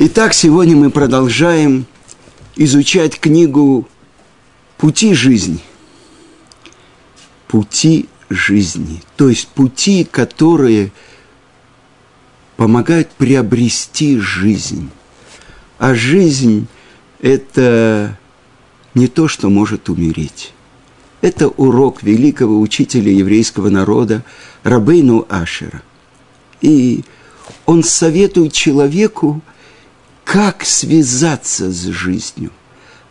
Итак, сегодня мы продолжаем изучать книгу «Пути жизни». Пути жизни, то есть пути, которые помогают приобрести жизнь. А жизнь – это не то, что может умереть. Это урок великого учителя еврейского народа Рабейну Ашера. И он советует человеку как связаться с жизнью.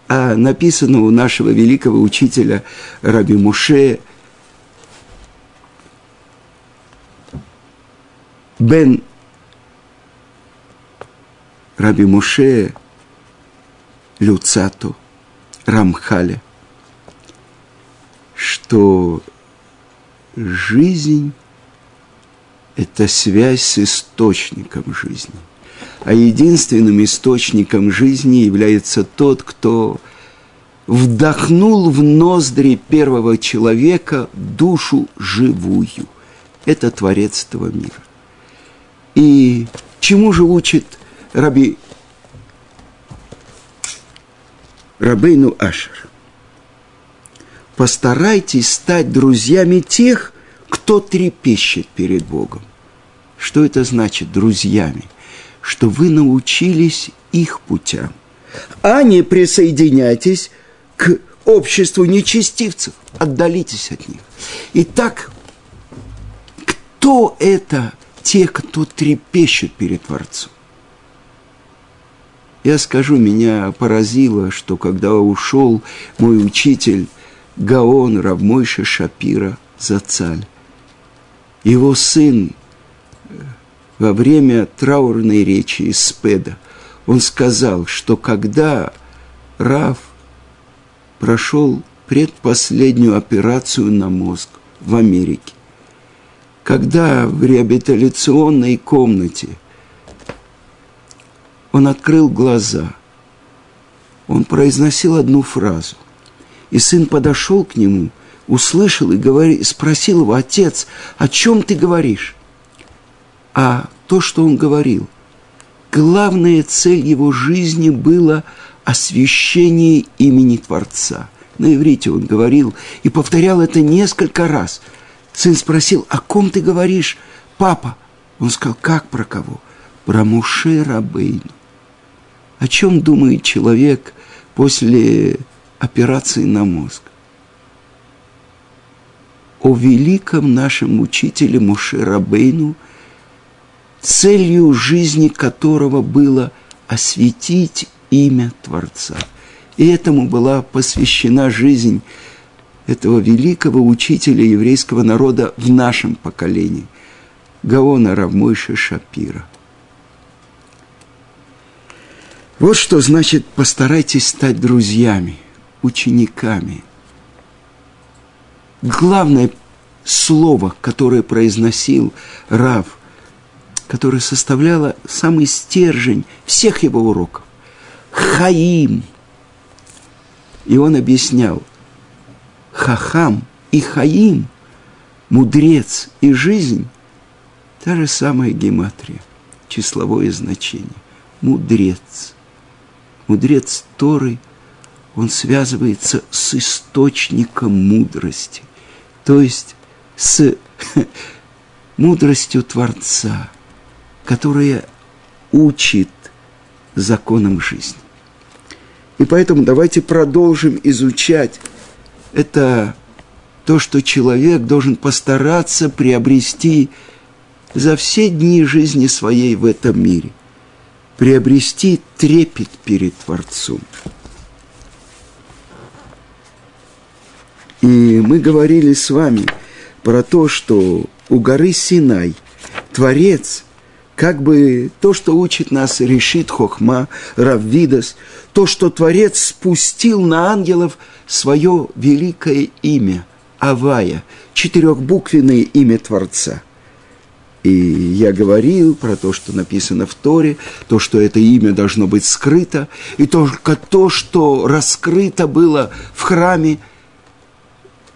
А написано у нашего великого учителя Раби Муше Бен Раби Муше Люцату Рамхаля, что жизнь – это связь с источником жизни – а единственным источником жизни является тот, кто вдохнул в ноздри первого человека душу живую. Это Творец этого мира. И чему же учит Раби Рабейну Ашер? Постарайтесь стать друзьями тех, кто трепещет перед Богом. Что это значит друзьями? Что вы научились их путям, а не присоединяйтесь к обществу нечестивцев, отдалитесь от них. Итак, кто это те, кто трепещет перед Творцом? Я скажу, меня поразило, что когда ушел мой учитель Гаон Равмойша Шапира Зацаль, его сын во время траурной речи из Спеда, он сказал, что когда Раф прошел предпоследнюю операцию на мозг в Америке, когда в реабилитационной комнате он открыл глаза, он произносил одну фразу, и сын подошел к нему, услышал и говори, спросил его, отец, о чем ты говоришь? А то, что он говорил. Главная цель его жизни была освящение имени Творца. На иврите он говорил и повторял это несколько раз. Сын спросил, о ком ты говоришь, папа? Он сказал, как про кого? Про Муше Рабейну. О чем думает человек после операции на мозг? О великом нашем учителе Муше Рабейну – целью жизни которого было осветить имя Творца. И этому была посвящена жизнь этого великого учителя еврейского народа в нашем поколении, Гаона Равмойша Шапира. Вот что значит постарайтесь стать друзьями, учениками. Главное слово, которое произносил Рав которая составляла самый стержень всех его уроков. Хаим. И он объяснял, хахам и хаим, мудрец и жизнь, та же самая гематрия, числовое значение. Мудрец. Мудрец Торы, он связывается с источником мудрости, то есть с мудростью Творца – которая учит законам жизни. И поэтому давайте продолжим изучать это то, что человек должен постараться приобрести за все дни жизни своей в этом мире. Приобрести трепет перед Творцом. И мы говорили с вами про то, что у горы Синай Творец – как бы то, что учит нас решит Хохма, Раввидас, то, что Творец спустил на ангелов свое великое имя, Авая, четырехбуквенное имя Творца. И я говорил про то, что написано в Торе, то, что это имя должно быть скрыто, и только то, что раскрыто было в храме,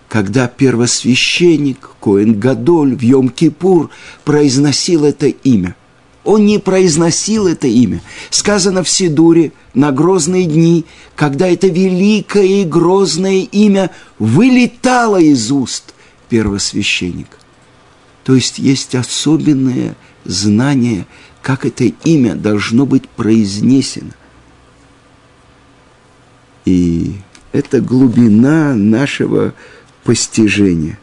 когда первосвященник Коэн Гадоль в Йом-Кипур произносил это имя. Он не произносил это имя. Сказано в Сидуре на грозные дни, когда это великое и грозное имя вылетало из уст первосвященника. То есть есть особенное знание, как это имя должно быть произнесено. И это глубина нашего постижения.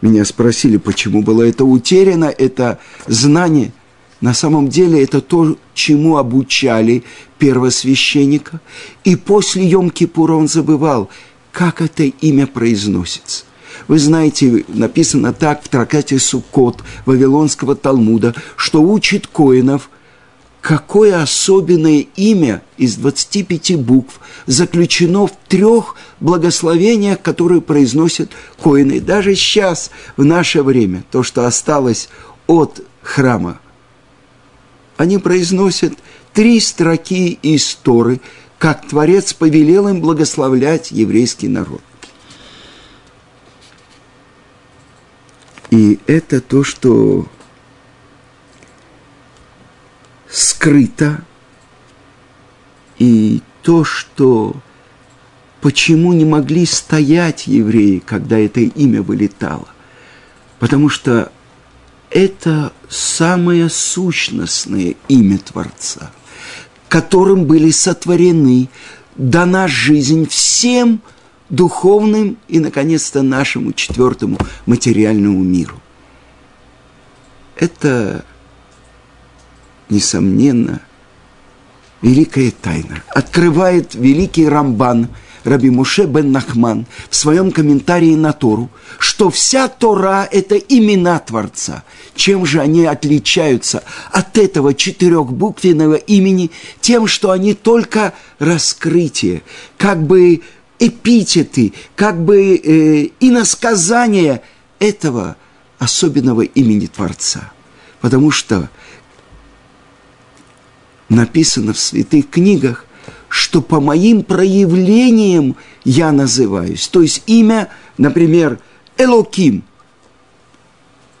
Меня спросили, почему было это утеряно, это знание. На самом деле это то, чему обучали первосвященника. И после Йом-Кипура он забывал, как это имя произносится. Вы знаете, написано так в тракате Суккот Вавилонского Талмуда, что учит коинов, какое особенное имя из 25 букв заключено в трех благословениях, которые произносят коины. Даже сейчас, в наше время, то, что осталось от храма, они произносят три строки из Торы, как Творец повелел им благословлять еврейский народ. И это то, что скрыто, и то, что почему не могли стоять евреи, когда это имя вылетало. Потому что это самое сущностное имя Творца, которым были сотворены, дана жизнь всем – духовным и, наконец-то, нашему четвертому материальному миру. Это, несомненно, великая тайна. Открывает великий Рамбан Раби Муше бен Нахман в своем комментарии на Тору, что вся Тора – это имена Творца. Чем же они отличаются от этого четырехбуквенного имени? Тем, что они только раскрытие, как бы эпитеты, как бы э, иносказания этого особенного имени Творца. Потому что написано в святых книгах, что по моим проявлениям я называюсь. То есть имя, например, Элоким,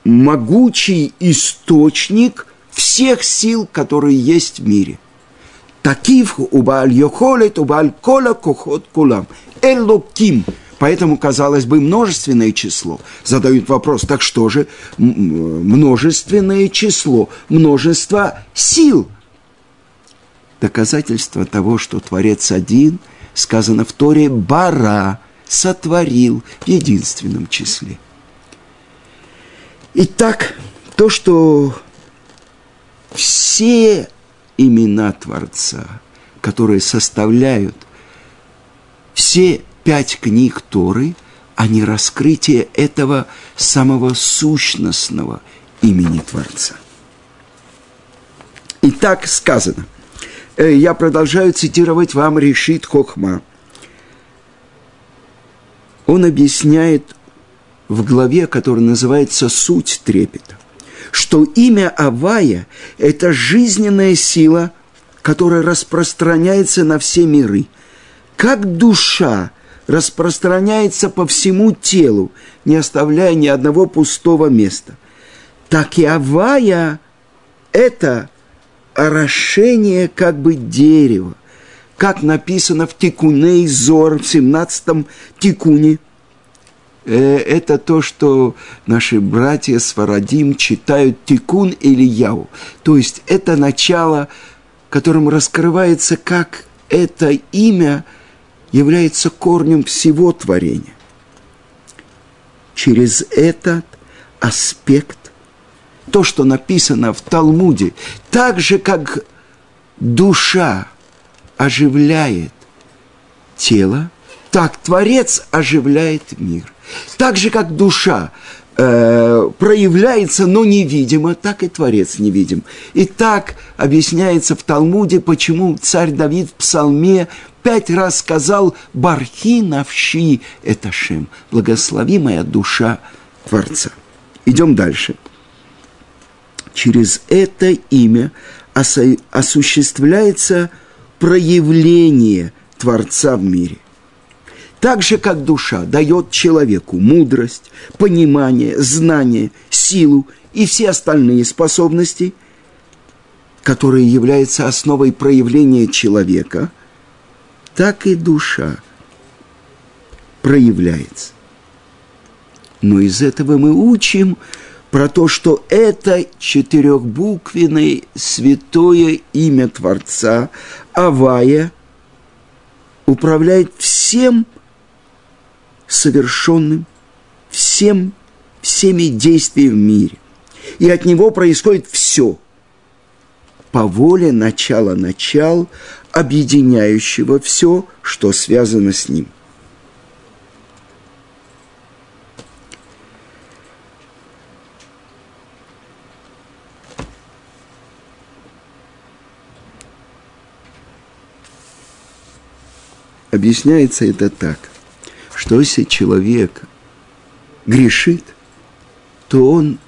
могучий источник всех сил, которые есть в мире. Такив убаль йохолет, убаль кола кохот кулам. Элоким. Поэтому, казалось бы, множественное число. Задают вопрос, так что же множественное число? Множество сил. Доказательство того, что Творец один, сказано в Торе, бара, сотворил в единственном числе. Итак, то, что все имена Творца, которые составляют все пять книг Торы, они раскрытие этого самого сущностного имени Творца. И так сказано. Э, я продолжаю цитировать вам Решит Хохма. Он объясняет в главе, которая называется «Суть трепета», что имя Авая – это жизненная сила, которая распространяется на все миры – как душа распространяется по всему телу, не оставляя ни одного пустого места, так и авая – это орошение как бы дерева, как написано в Тикуне Зор, в 17-м Тикуне. Э, это то, что наши братья с Фарадим читают Тикун или Яу. То есть это начало, которым раскрывается, как это имя – является корнем всего творения. Через этот аспект, то, что написано в Талмуде, так же, как душа оживляет тело, так Творец оживляет мир. Так же, как душа э, проявляется, но невидимо, так и Творец невидим. И так объясняется в Талмуде, почему царь Давид в псалме пять раз сказал «Бархи навщи это Шем», «Благослови моя душа Творца». Идем дальше. Через это имя осуществляется проявление Творца в мире. Так же, как душа дает человеку мудрость, понимание, знание, силу и все остальные способности, которая является основой проявления человека, так и душа проявляется. Но из этого мы учим про то, что это четырехбуквенное святое имя Творца, Авая, управляет всем совершенным, всем, всеми действиями в мире. И от него происходит все по воле начала начал, объединяющего все, что связано с ним – Объясняется это так, что если человек грешит, то он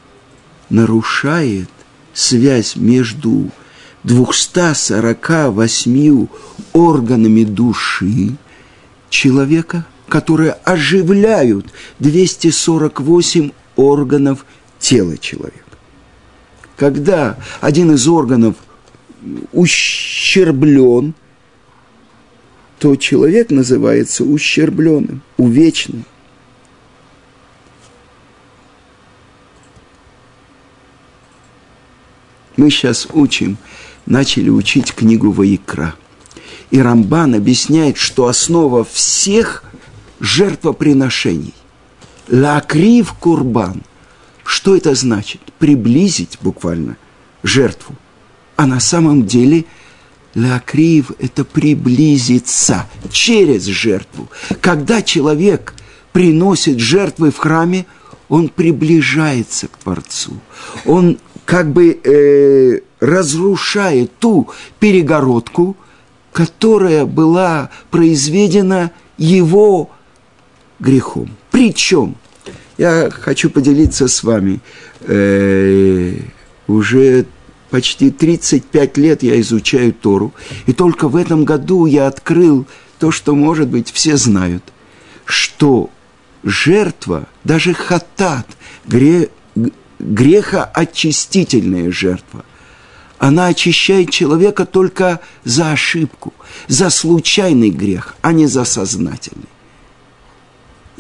нарушает связь между 248 органами души человека, которые оживляют 248 органов тела человека. Когда один из органов ущерблен, то человек называется ущербленным, увечным. Мы сейчас учим, начали учить книгу Ваикра. И Рамбан объясняет, что основа всех жертвоприношений – лакрив курбан. Что это значит? Приблизить буквально жертву. А на самом деле – Лакрив – это приблизиться через жертву. Когда человек приносит жертвы в храме, он приближается к Творцу. Он как бы э, разрушает ту перегородку, которая была произведена его грехом. Причем, я хочу поделиться с вами, э, уже почти 35 лет я изучаю Тору, и только в этом году я открыл то, что, может быть, все знают, что жертва, даже хатат, гре, грехоочистительная жертва, она очищает человека только за ошибку, за случайный грех, а не за сознательный.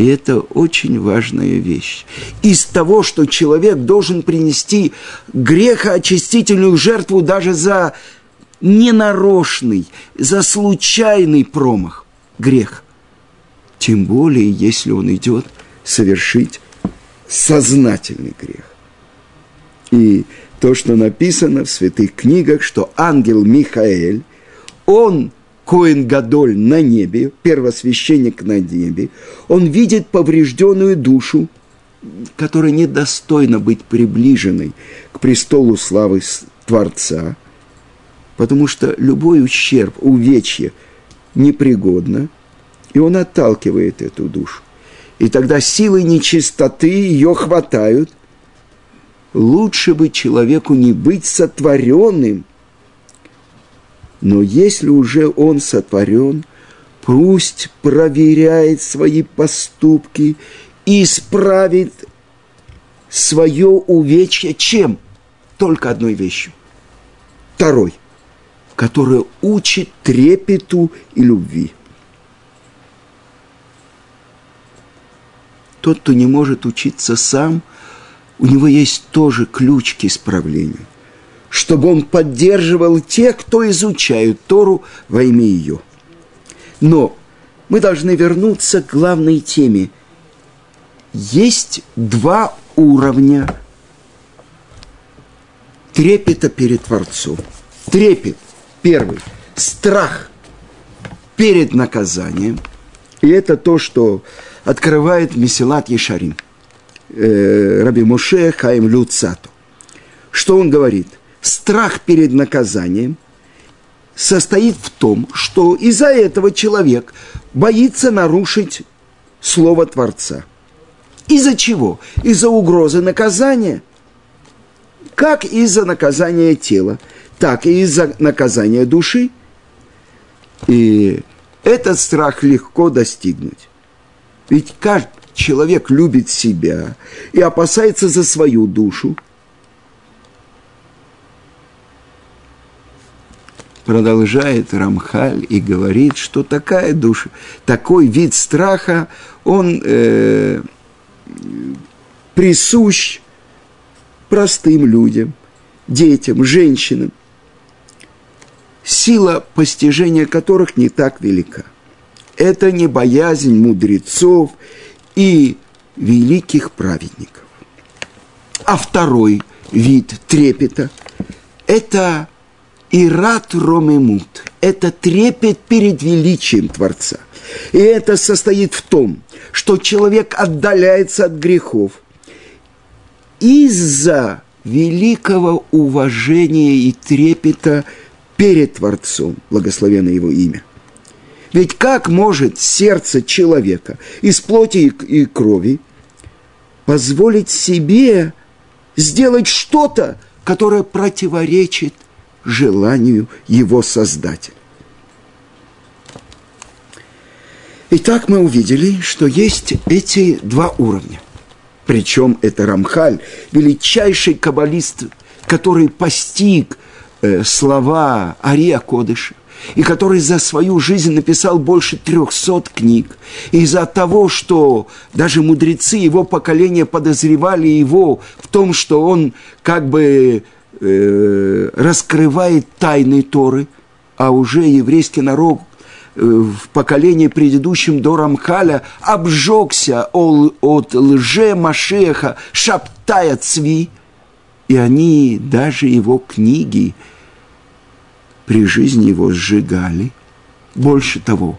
И это очень важная вещь. Из того, что человек должен принести грехоочистительную жертву даже за ненарочный, за случайный промах, грех. Тем более, если он идет совершить сознательный грех. И то, что написано в святых книгах, что ангел Михаэль, он – Коин Гадоль на небе, первосвященник на небе, он видит поврежденную душу, которая недостойна быть приближенной к престолу славы Творца, потому что любой ущерб, увечье непригодно, и он отталкивает эту душу. И тогда силы нечистоты ее хватают. Лучше бы человеку не быть сотворенным – но если уже он сотворен, пусть проверяет свои поступки и исправит свое увечье чем? Только одной вещью. Второй, которая учит трепету и любви. Тот, кто не может учиться сам, у него есть тоже ключ к исправлению чтобы он поддерживал тех, кто изучают Тору во имя ее. Но мы должны вернуться к главной теме. Есть два уровня трепета перед Творцом. Трепет, первый, страх перед наказанием. И это то, что открывает Месилат Ешарим, э, Раби Моше Хаим Люцату. Что он говорит – страх перед наказанием состоит в том, что из-за этого человек боится нарушить слово Творца. Из-за чего? Из-за угрозы наказания. Как из-за наказания тела, так и из-за наказания души. И этот страх легко достигнуть. Ведь каждый человек любит себя и опасается за свою душу – продолжает Рамхаль и говорит, что такая душа, такой вид страха, он э, присущ простым людям, детям, женщинам, сила постижения которых не так велика. Это не боязнь мудрецов и великих праведников. А второй вид трепета – это ират ромемут, это трепет перед величием Творца. И это состоит в том, что человек отдаляется от грехов из-за великого уважения и трепета перед Творцом, благословенно его имя. Ведь как может сердце человека из плоти и крови позволить себе сделать что-то, которое противоречит желанию его Создателя. Итак, мы увидели, что есть эти два уровня. Причем это Рамхаль, величайший каббалист, который постиг э, слова Ария Кодыша, и который за свою жизнь написал больше трехсот книг. Из-за того, что даже мудрецы его поколения подозревали его в том, что он как бы э, раскрывает тайны Торы, а уже еврейский народ э, в поколении предыдущем до Рамхаля обжегся от лже Машеха, шаптая цви, и они даже его книги – при жизни его сжигали. Больше того,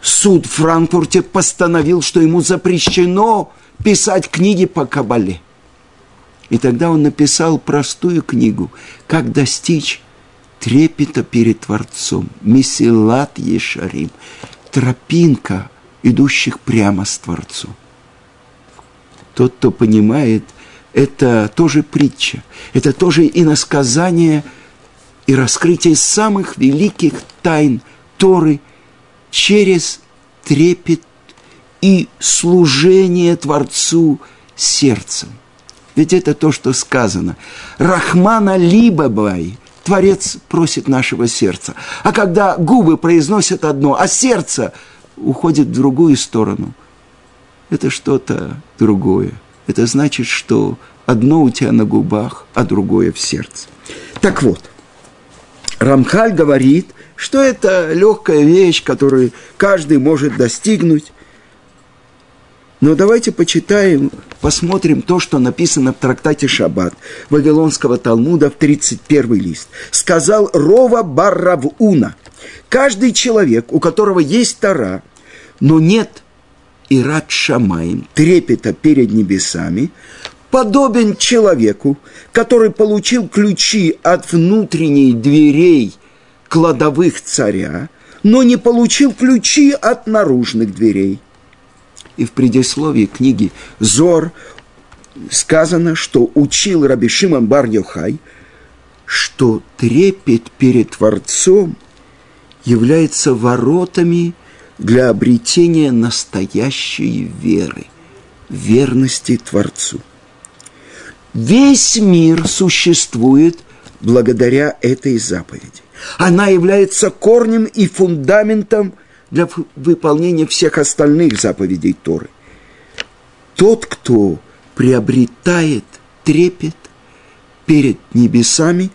суд в Франкфурте постановил, что ему запрещено писать книги по Кабале. И тогда он написал простую книгу «Как достичь трепета перед Творцом». Месилат Ешарим. Тропинка, идущих прямо с Творцом. Тот, кто понимает, это тоже притча, это тоже иносказание – и раскрытие самых великих тайн Торы через трепет и служение Творцу сердцем. Ведь это то, что сказано. Рахмана Либабай, Творец просит нашего сердца. А когда губы произносят одно, а сердце уходит в другую сторону, это что-то другое. Это значит, что одно у тебя на губах, а другое в сердце. Так вот, Рамхаль говорит, что это легкая вещь, которую каждый может достигнуть. Но давайте почитаем, посмотрим то, что написано в трактате Шаббат Вавилонского Талмуда в 31 лист. Сказал Рова Барравуна, каждый человек, у которого есть Тара, но нет Ират Шамаем, трепета перед небесами, подобен человеку, который получил ключи от внутренней дверей кладовых царя, но не получил ключи от наружных дверей. И в предисловии книги «Зор» сказано, что учил Раби Шимон бар -Йохай, что трепет перед Творцом является воротами для обретения настоящей веры, верности Творцу – Весь мир существует благодаря этой заповеди. Она является корнем и фундаментом для выполнения всех остальных заповедей Торы. Тот, кто приобретает трепет перед небесами,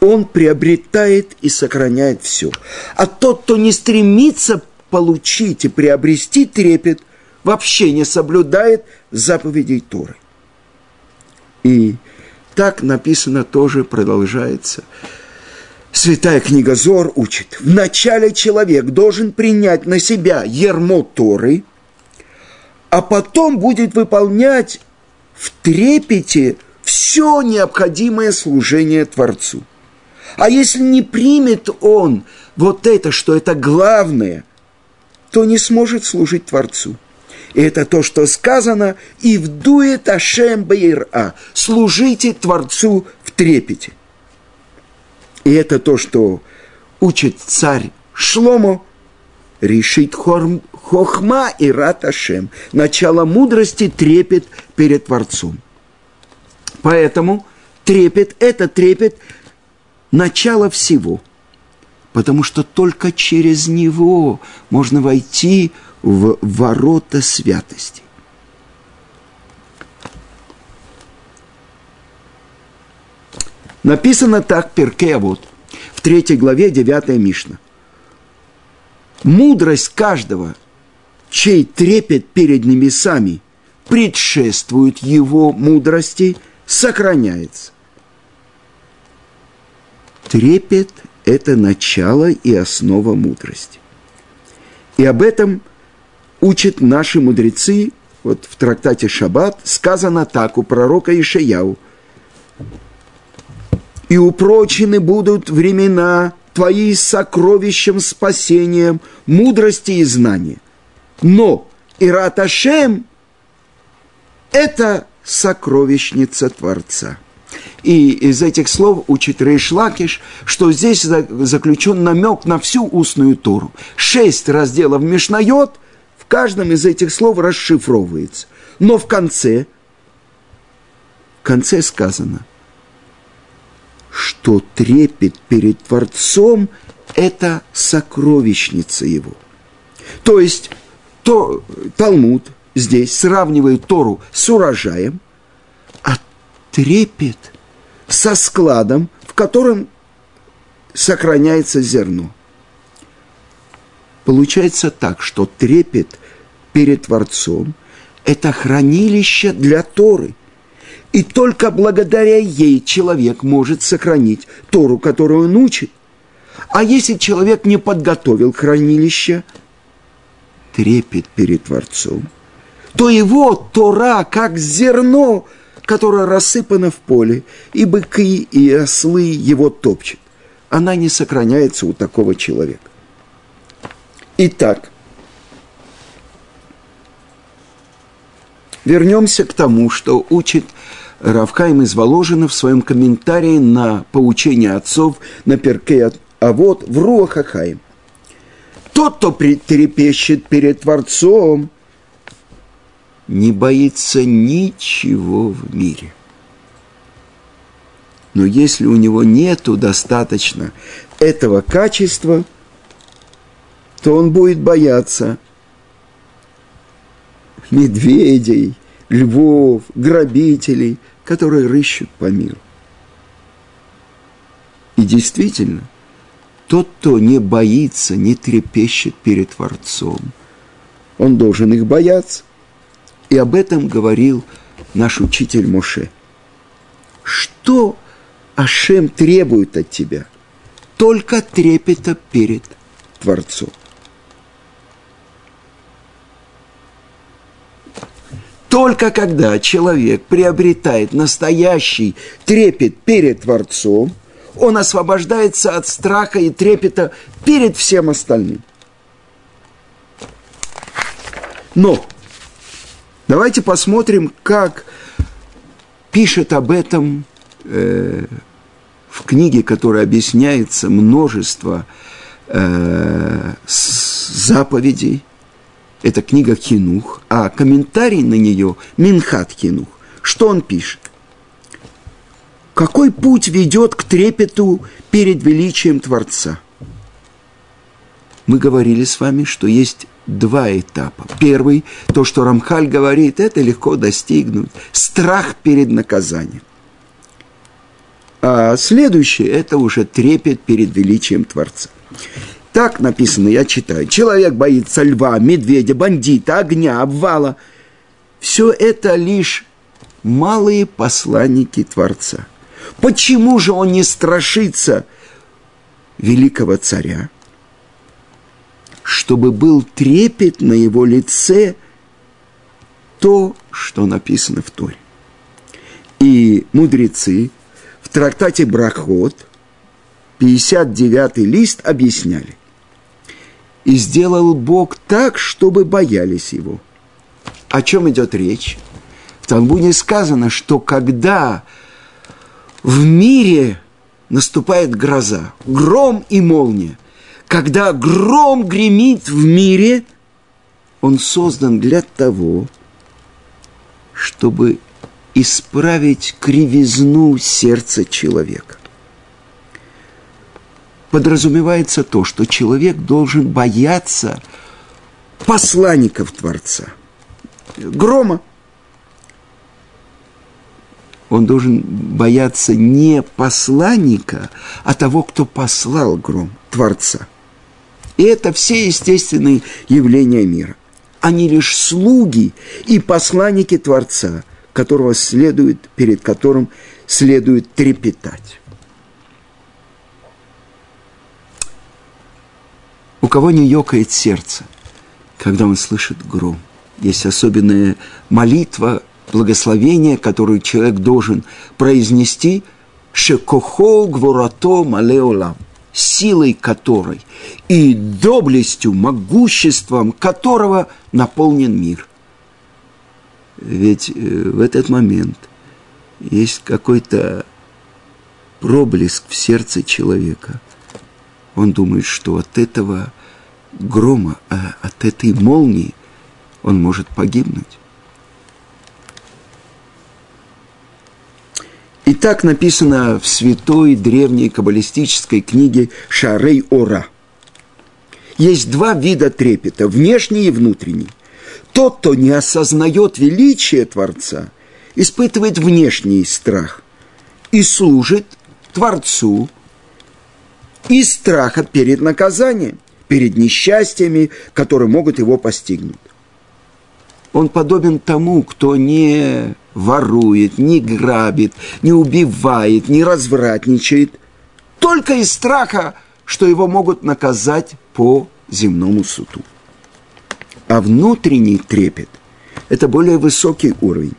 он приобретает и сохраняет все. А тот, кто не стремится получить и приобрести трепет, вообще не соблюдает заповедей Торы. И так написано тоже продолжается. Святая книга Зор учит. Вначале человек должен принять на себя ермо Торы, а потом будет выполнять в трепете все необходимое служение Творцу. А если не примет он вот это, что это главное, то не сможет служить Творцу – и это то, что сказано, и вдует Ашем Бейра, служите Творцу в трепете. И это то, что учит царь Шломо, решит хорм, хохма и рат Ашем. Начало мудрости трепет перед Творцом. Поэтому трепет – это трепет начало всего. потому что только через него можно войти в ворота святости. Написано так Перкея вот в третьей главе 9 Мишна. Мудрость каждого, чей трепет перед небесами предшествует его мудрости, сохраняется. Трепет – это начало и основа мудрости. И об этом учат наши мудрецы, вот в трактате Шаббат сказано так у пророка Ишаяу. «И упрочены будут времена твои сокровищем, спасением, мудрости и знания. Но Ираташем – это сокровищница Творца». И из этих слов учит Рейш Лакиш, что здесь заключен намек на всю устную Тору. Шесть разделов Мишнайот в каждом из этих слов расшифровывается. Но в конце, в конце сказано, что трепет перед Творцом – это сокровищница его. То есть то, Талмуд здесь сравнивает Тору с урожаем, а трепет – со складом, в котором сохраняется зерно. Получается так, что трепет перед Творцом – это хранилище для Торы. И только благодаря ей человек может сохранить Тору, которую он учит. А если человек не подготовил хранилище, трепет перед Творцом, то его Тора, как зерно, которая рассыпана в поле, и быки, и ослы его топчет. Она не сохраняется у такого человека. Итак, вернемся к тому, что учит Равхайм из Воложина в своем комментарии на поучение отцов на перке а вот в Руахахаим. Тот, кто трепещет перед Творцом, не боится ничего в мире. Но если у него нету достаточно этого качества, то он будет бояться медведей, львов, грабителей, которые рыщут по миру. И действительно, тот, кто не боится, не трепещет перед Творцом, он должен их бояться. И об этом говорил наш учитель Моше. Что Ашем требует от тебя? Только трепета перед Творцом. Только когда человек приобретает настоящий трепет перед Творцом, он освобождается от страха и трепета перед всем остальным. Но Давайте посмотрим, как пишет об этом э, в книге, которая объясняется множество э, заповедей. Это книга Хинух, а комментарий на нее Минхат Хинух. Что он пишет? Какой путь ведет к трепету перед величием Творца? Мы говорили с вами, что есть два этапа. Первый, то, что Рамхаль говорит, это легко достигнуть. Страх перед наказанием. А следующее – это уже трепет перед величием Творца. Так написано, я читаю. Человек боится льва, медведя, бандита, огня, обвала. Все это лишь малые посланники Творца. Почему же он не страшится великого царя? чтобы был трепет на его лице то, что написано в Торе. И мудрецы в трактате Брахот, 59 лист, объясняли. И сделал Бог так, чтобы боялись его. О чем идет речь? В Талмуде сказано, что когда в мире наступает гроза, гром и молния – когда гром гремит в мире, он создан для того, чтобы исправить кривизну сердца человека. Подразумевается то, что человек должен бояться посланников Творца. Грома. Он должен бояться не посланника, а того, кто послал гром, Творца. И это все естественные явления мира. Они лишь слуги и посланники Творца, которого следует, перед которым следует трепетать. У кого не ёкает сердце, когда он слышит гром? Есть особенная молитва, благословение, которую человек должен произнести «Шекохо гворато малеолам» силой которой и доблестью, могуществом которого наполнен мир. Ведь э, в этот момент есть какой-то проблеск в сердце человека. Он думает, что от этого грома, а от этой молнии он может погибнуть. И так написано в святой древней каббалистической книге Шарей Ора. Есть два вида трепета – внешний и внутренний. Тот, кто не осознает величие Творца, испытывает внешний страх и служит Творцу из страха перед наказанием, перед несчастьями, которые могут его постигнуть. Он подобен тому, кто не ворует, не грабит, не убивает, не развратничает, только из страха, что его могут наказать по земному суду. А внутренний трепет – это более высокий уровень.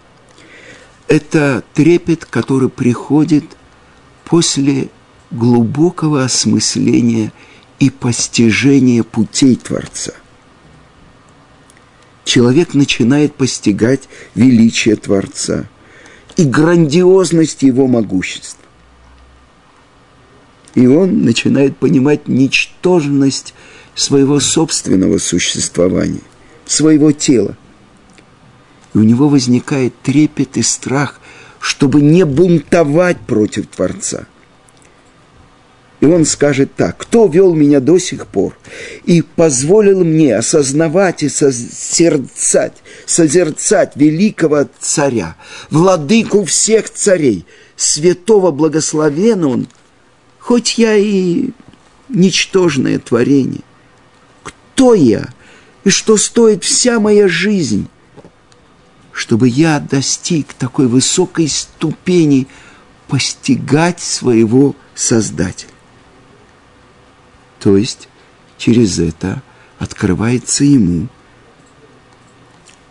Это трепет, который приходит после глубокого осмысления и постижения путей Творца – человек начинает постигать величие Творца и грандиозность его могущества. И он начинает понимать ничтожность своего собственного существования, своего тела. И у него возникает трепет и страх, чтобы не бунтовать против Творца – и он скажет так, кто вел меня до сих пор и позволил мне осознавать и созерцать, созерцать великого царя, владыку всех царей, святого благословен он, хоть я и ничтожное творение. Кто я и что стоит вся моя жизнь, чтобы я достиг такой высокой ступени постигать своего Создателя. То есть через это открывается ему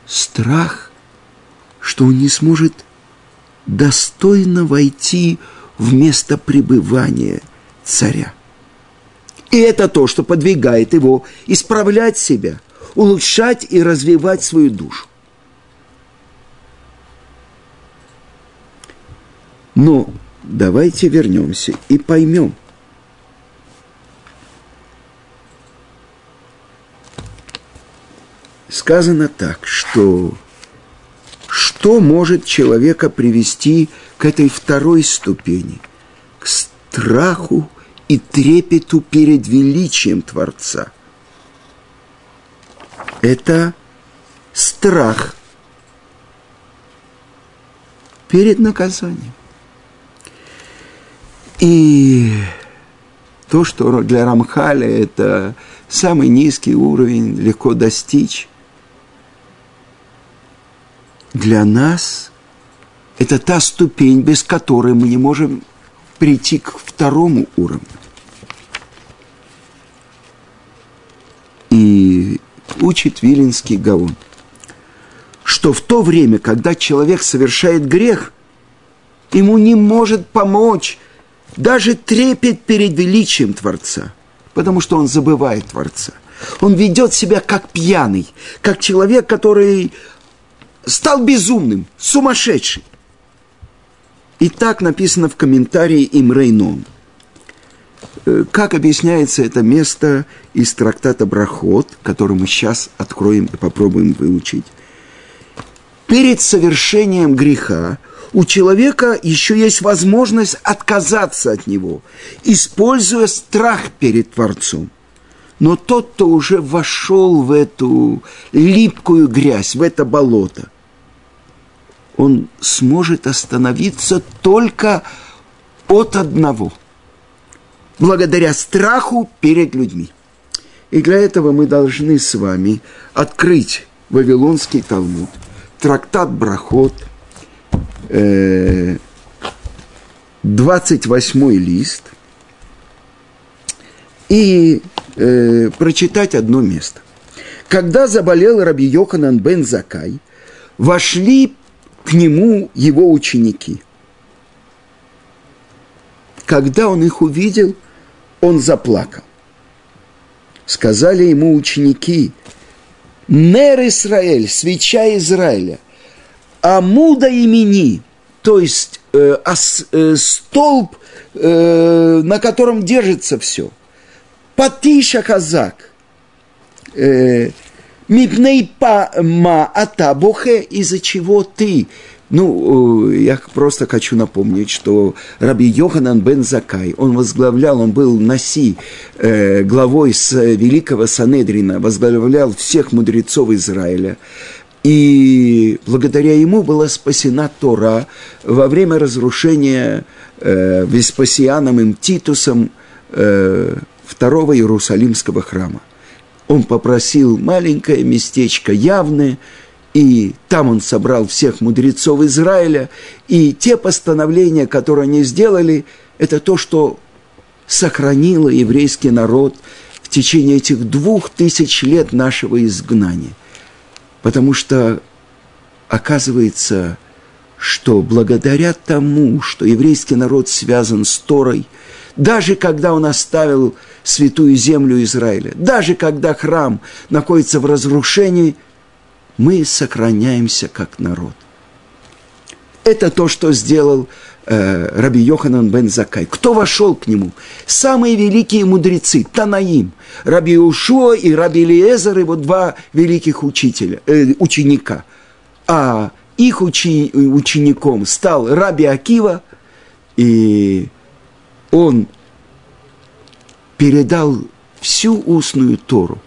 страх, что он не сможет достойно войти в место пребывания царя. И это то, что подвигает его исправлять себя, улучшать и развивать свою душу. Но давайте вернемся и поймем – сказано так, что что может человека привести к этой второй ступени, к страху и трепету перед величием Творца? Это страх перед наказанием. И то, что для Рамхаля это самый низкий уровень, легко достичь, для нас это та ступень, без которой мы не можем прийти к второму уровню. И учит Вилинский Гаон, что в то время, когда человек совершает грех, ему не может помочь даже трепет перед величием Творца, потому что он забывает Творца. Он ведет себя как пьяный, как человек, который стал безумным, сумасшедший. И так написано в комментарии Имрейном. Э, как объясняется это место из трактата Брахот, который мы сейчас откроем и попробуем выучить. перед совершением греха у человека еще есть возможность отказаться от него, используя страх перед Творцом. Но тот, кто уже вошел в эту липкую грязь, в это болото, он сможет остановиться только от одного, благодаря страху перед людьми. И для этого мы должны с вами открыть Вавилонский Талмуд, трактат Брахот, 28 э, лист, и э, прочитать одно место. Когда заболел Раби Йоханан бен Закай, вошли к нему его ученики. Когда он их увидел, он заплакал. Сказали ему ученики, Нер Израиль, свеча Израиля, Амуда имени, то есть э, ос, э, столб, э, на котором держится все. Патиша казак, э, мипней па ма атабухе, из-за чего ты ну, э, я просто хочу напомнить, что Раби Йоханан бен Закай, он возглавлял, он был Наси, э, главой с великого Санедрина, возглавлял всех мудрецов Израиля. И благодаря ему была спасена Тора во время разрушения э, Веспасианом им Титусом э, второго Иерусалимского храма. Он попросил маленькое местечко явное – и там он собрал всех мудрецов Израиля, и те постановления, которые они сделали, это то, что сохранило еврейский народ в течение этих двух тысяч лет нашего изгнания. Потому что оказывается, что благодаря тому, что еврейский народ связан с Торой, даже когда он оставил святую землю Израиля, даже когда храм находится в разрушении – мы сохраняемся как народ. Это то, что сделал э, Раби Йоханан бен Закай. Кто вошел к нему? Самые великие мудрецы, Танаим, Раби Ушуа и Раби Лиезер, его два великих учителя, э, ученика. А их учи, учеником стал Раби Акива, и он передал всю устную Тору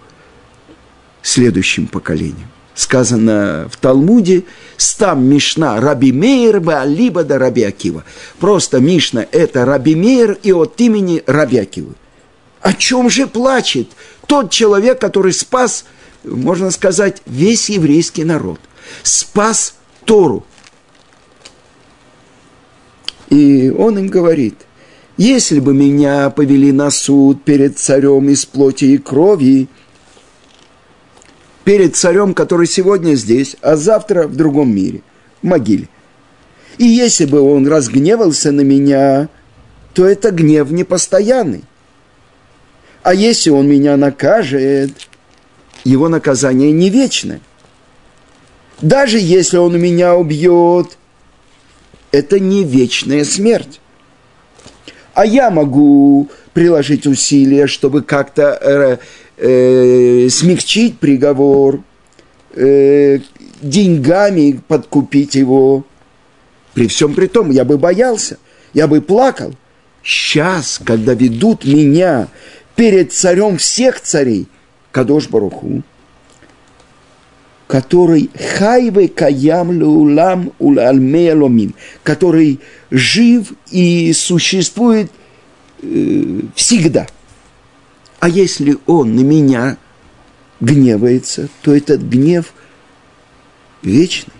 следующим поколениям сказано в Талмуде, стам Мишна Раби Мейр либо да Раби Акива. Просто Мишна – это Раби Мейр и от имени Раби Акивы. О чем же плачет тот человек, который спас, можно сказать, весь еврейский народ? Спас Тору. И он им говорит, если бы меня повели на суд перед царем из плоти и крови, перед царем, который сегодня здесь, а завтра в другом мире, в могиле. И если бы он разгневался на меня, то это гнев непостоянный. А если он меня накажет, его наказание не вечное. Даже если он меня убьет, это не вечная смерть. А я могу приложить усилия, чтобы как-то э, э, смягчить приговор, э, деньгами подкупить его. При всем при том, я бы боялся, я бы плакал. Сейчас, когда ведут меня перед царем всех царей, Кадош Баруху, который хайве каям леулам улалмея ломим, который жив и существует э, всегда – а если он на меня гневается, то этот гнев вечный.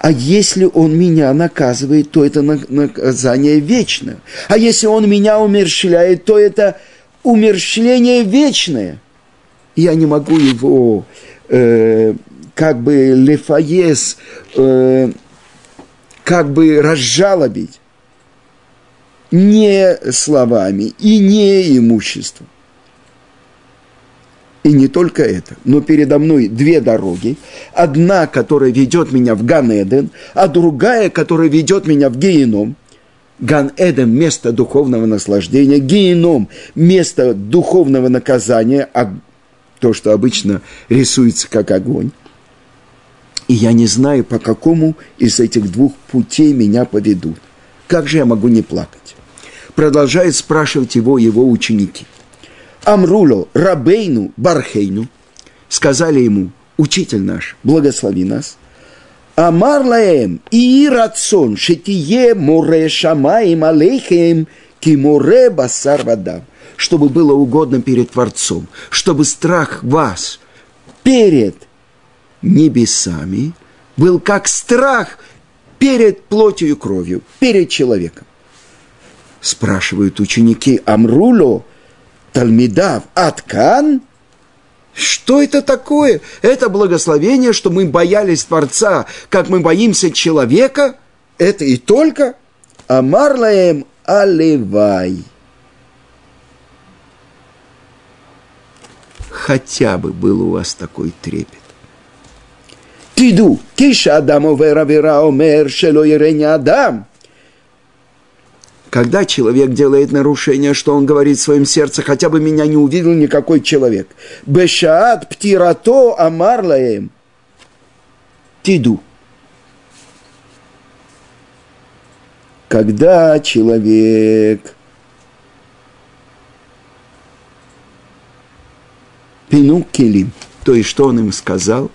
А если он меня наказывает, то это наказание вечное. А если он меня умерщвляет, то это умерщвление вечное. Я не могу его э, как бы лефаес, э, как бы разжалобить не словами и не имуществом. И не только это, но передо мной две дороги. Одна, которая ведет меня в Ган-Эден, а другая, которая ведет меня в Гееном. Ган-Эден – место духовного наслаждения, Гееном – место духовного наказания, а то, что обычно рисуется как огонь. И я не знаю, по какому из этих двух путей меня поведут. Как же я могу не плакать? Продолжают спрашивать его его ученики. Амруло, Рабейну, Бархейну, сказали ему, учитель наш, благослови нас. Амар лаем, и рацион, шетие море шамаим алейхем, киморе басар вода, чтобы было угодно перед Творцом, чтобы страх вас перед небесами был как страх перед плотью и кровью, перед человеком. Спрашивают ученики Амруло, Талмидав, Аткан, что это такое? Это благословение, что мы боялись Творца, как мы боимся человека? Это и только Амарлаем Аливай. Хотя бы был у вас такой трепет. Киша Адаму вера омер, шело Адам – когда человек делает нарушение, что он говорит в своем сердце, хотя бы меня не увидел никакой человек. Бешаат птирато амарлаем. Тиду. Когда человек келим, то есть что он им сказал?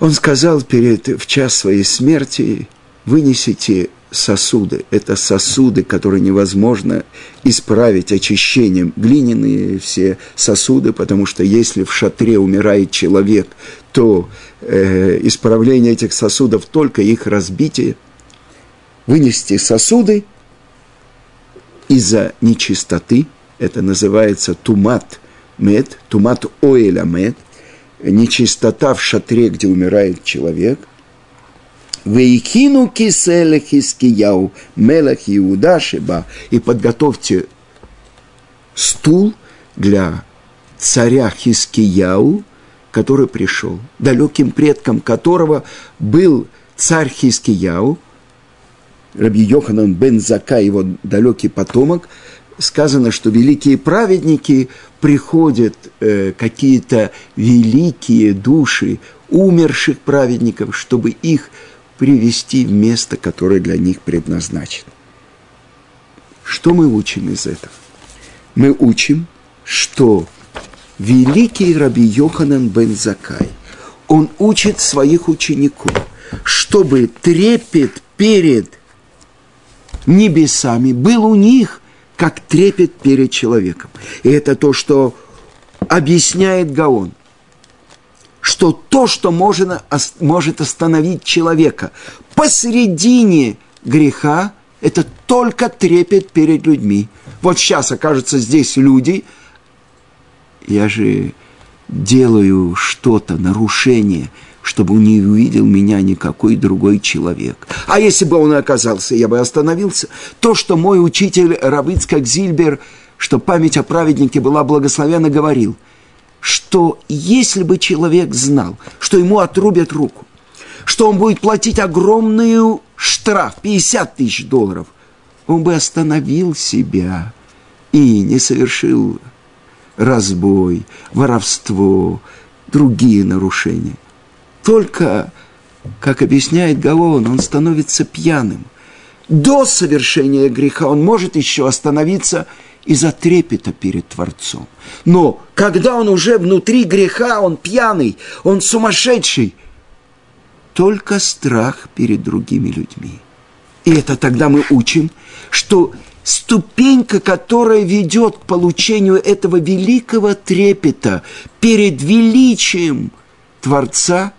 Он сказал перед, в час своей смерти, вынесите сосуды. Это сосуды, которые невозможно исправить очищением. Глиняные все сосуды, потому что если в шатре умирает человек, то э, исправление этих сосудов только их разбитие. Вынести сосуды из-за нечистоты, это называется тумат мед, тумат оэля мед, нечистота в шатре, где умирает человек – Вейхину киселе хискияу, мелах Иуда шиба, и подготовьте стул для царя Хискияу, который пришел, далеким предком которого был царь Хискияу, Раби Йоханан бен Зака, его далекий потомок, сказано, что великие праведники приходят, э, какие-то великие души умерших праведников, чтобы их привести в место, которое для них предназначено. Что мы учим из этого? Мы учим, что великий раби Йоханан бен Закай, он учит своих учеников, чтобы трепет перед небесами был у них, как трепет перед человеком. И это то, что объясняет Гаон что то, что можно, может остановить человека посередине греха, это только трепет перед людьми. Вот сейчас окажутся здесь люди, я же делаю что-то, нарушение, чтобы не увидел меня никакой другой человек. А если бы он оказался, я бы остановился. То, что мой учитель Равицкак Зильбер, что память о праведнике была благословена, говорил – что если бы человек знал, что ему отрубят руку, что он будет платить огромную штраф, 50 тысяч долларов, он бы остановил себя и не совершил разбой, воровство, другие нарушения. Только, как объясняет Гаон, он становится пьяным. До совершения греха он может еще остановиться – из-за трепета перед Творцом. Но когда он уже внутри греха, он пьяный, он сумасшедший, только страх перед другими людьми. И это тогда мы учим, что ступенька, которая ведет к получению этого великого трепета перед величием Творца,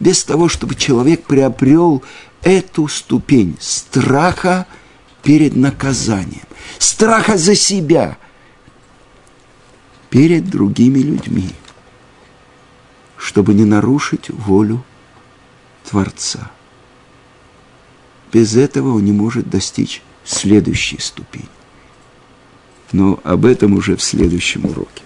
без того, чтобы человек приобрел эту ступень страха перед наказанием страха за себя перед другими людьми, чтобы не нарушить волю Творца. Без этого он не может достичь следующей ступени. Но об этом уже в следующем уроке.